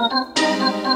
Uh-uh.